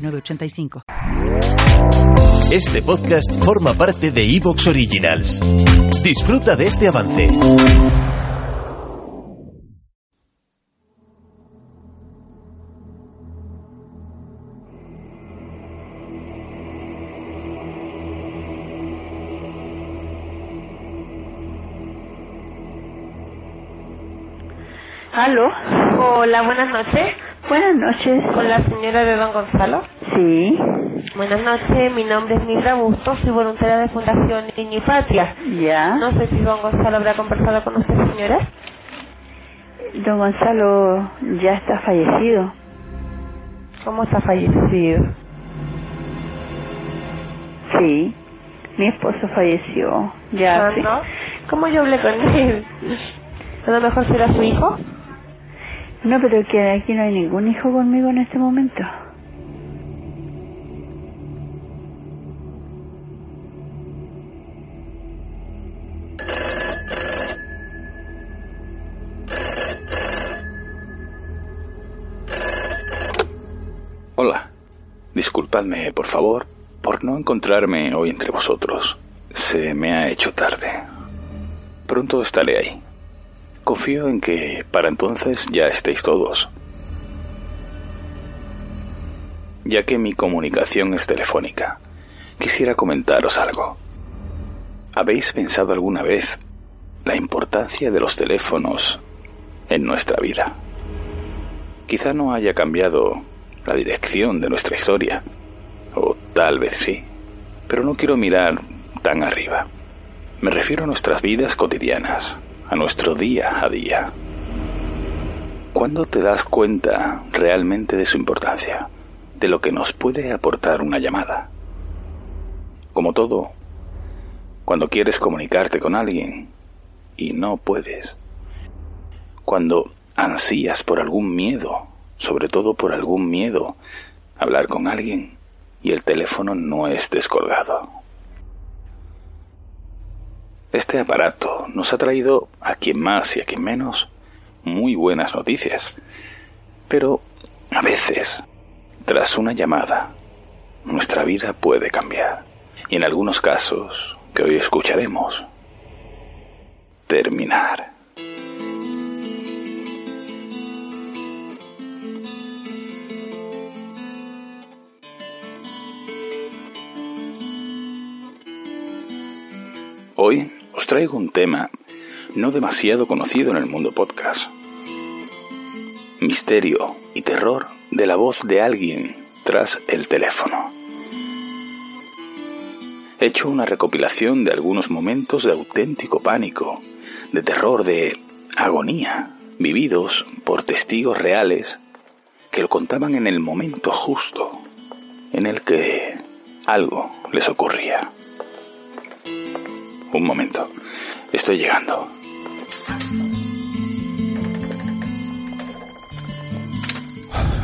906985. Este podcast forma parte de Evox Originals. Disfruta de este avance. ¿Aló? Hola, buenas noches. Buenas noches. Con la señora de Don Gonzalo. Sí. Buenas noches, mi nombre es Mildra Bustos, soy voluntaria de Fundación Niño y Patria. Ya. No sé si Don Gonzalo habrá conversado con usted, señora. Don Gonzalo ya está fallecido. ¿Cómo está fallecido? Sí. Mi esposo falleció. Ya. Ah, sí. ¿no? ¿Cómo yo hablé con él? ¿A lo mejor será su hijo? No, pero que aquí no hay ningún hijo conmigo en este momento. Hola. Disculpadme, por favor, por no encontrarme hoy entre vosotros. Se me ha hecho tarde. Pronto estaré ahí. Confío en que para entonces ya estéis todos. Ya que mi comunicación es telefónica, quisiera comentaros algo. ¿Habéis pensado alguna vez la importancia de los teléfonos en nuestra vida? Quizá no haya cambiado la dirección de nuestra historia, o tal vez sí, pero no quiero mirar tan arriba. Me refiero a nuestras vidas cotidianas, a nuestro día a día. ¿Cuándo te das cuenta realmente de su importancia? De lo que nos puede aportar una llamada. Como todo, cuando quieres comunicarte con alguien y no puedes. Cuando ansías por algún miedo, sobre todo por algún miedo, hablar con alguien y el teléfono no es descolgado. Este aparato nos ha traído a quien más y a quien menos muy buenas noticias. Pero a veces, tras una llamada, nuestra vida puede cambiar. Y en algunos casos, que hoy escucharemos, terminar. Hoy os traigo un tema no demasiado conocido en el mundo podcast. Misterio y terror de la voz de alguien tras el teléfono. He hecho una recopilación de algunos momentos de auténtico pánico, de terror, de agonía, vividos por testigos reales que lo contaban en el momento justo en el que algo les ocurría. Un momento. Estoy llegando.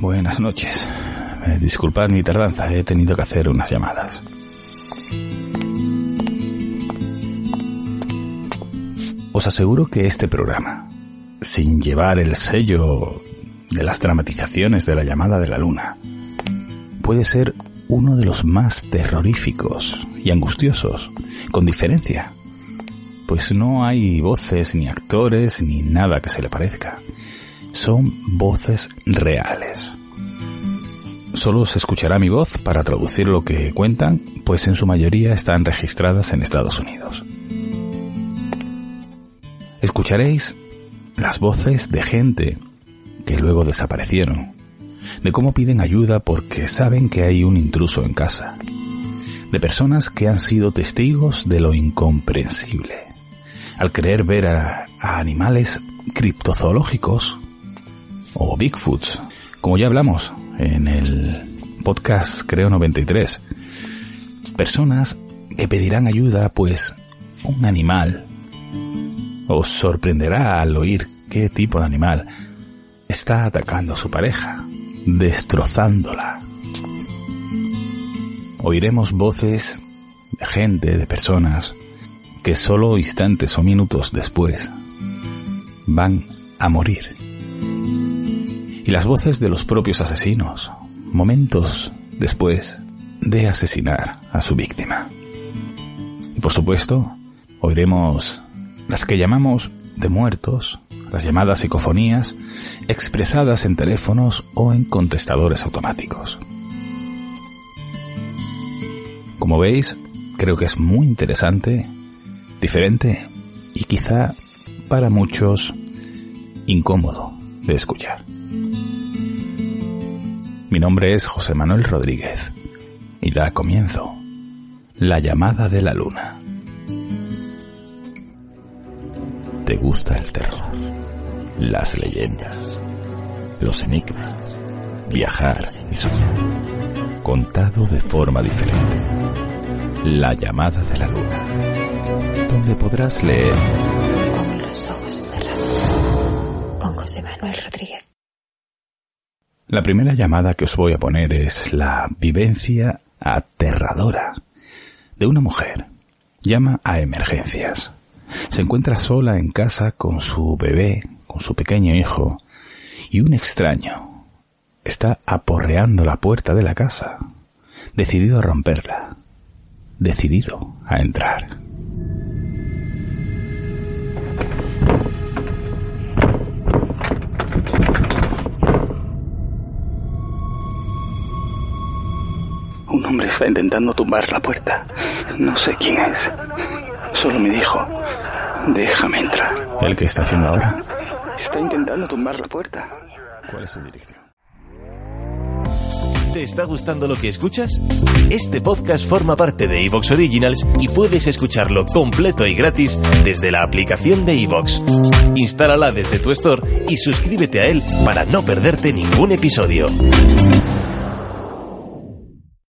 Buenas noches. Eh, disculpad mi tardanza, he tenido que hacer unas llamadas. Os aseguro que este programa, sin llevar el sello de las dramatizaciones de la llamada de la luna, puede ser uno de los más terroríficos y angustiosos, con diferencia, pues no hay voces ni actores ni nada que se le parezca. Son voces reales. Solo se escuchará mi voz para traducir lo que cuentan, pues en su mayoría están registradas en Estados Unidos. Escucharéis las voces de gente que luego desaparecieron, de cómo piden ayuda porque saben que hay un intruso en casa, de personas que han sido testigos de lo incomprensible, al creer ver a, animales criptozoológicos o Bigfoots, como ya hablamos en el podcast creo 93. Personas que pedirán ayuda, pues un animal os sorprenderá al oír qué tipo de animal está atacando a su pareja, destrozándola. Oiremos voces de gente, de personas, que solo instantes o minutos después van a morir. Y las voces de los propios asesinos, momentos después de asesinar a su víctima. Y por supuesto, oiremos las que llamamos de muertos, las llamadas psicofonías, expresadas en teléfonos o en contestadores automáticos. Como veis, creo que es muy interesante, diferente y quizá para muchos incómodo de escuchar. Mi nombre es José Manuel Rodríguez y da comienzo La llamada de la luna. ¿Te gusta el terror? Las leyendas, los enigmas, viajar y soñar. Contado de forma diferente. La llamada de la luna. Donde podrás leer con los ojos cerrados. Con José Manuel Rodríguez. La primera llamada que os voy a poner es la vivencia aterradora de una mujer. Llama a emergencias. Se encuentra sola en casa con su bebé, con su pequeño hijo, y un extraño está aporreando la puerta de la casa, decidido a romperla, decidido a entrar. Un hombre está intentando tumbar la puerta. No sé quién es. Solo me dijo, déjame entrar. ¿El que está haciendo ahora? Está intentando tumbar la puerta. ¿Cuál es su dirección? ¿Te está gustando lo que escuchas? Este podcast forma parte de Evox Originals y puedes escucharlo completo y gratis desde la aplicación de Evox. Instálala desde tu store y suscríbete a él para no perderte ningún episodio.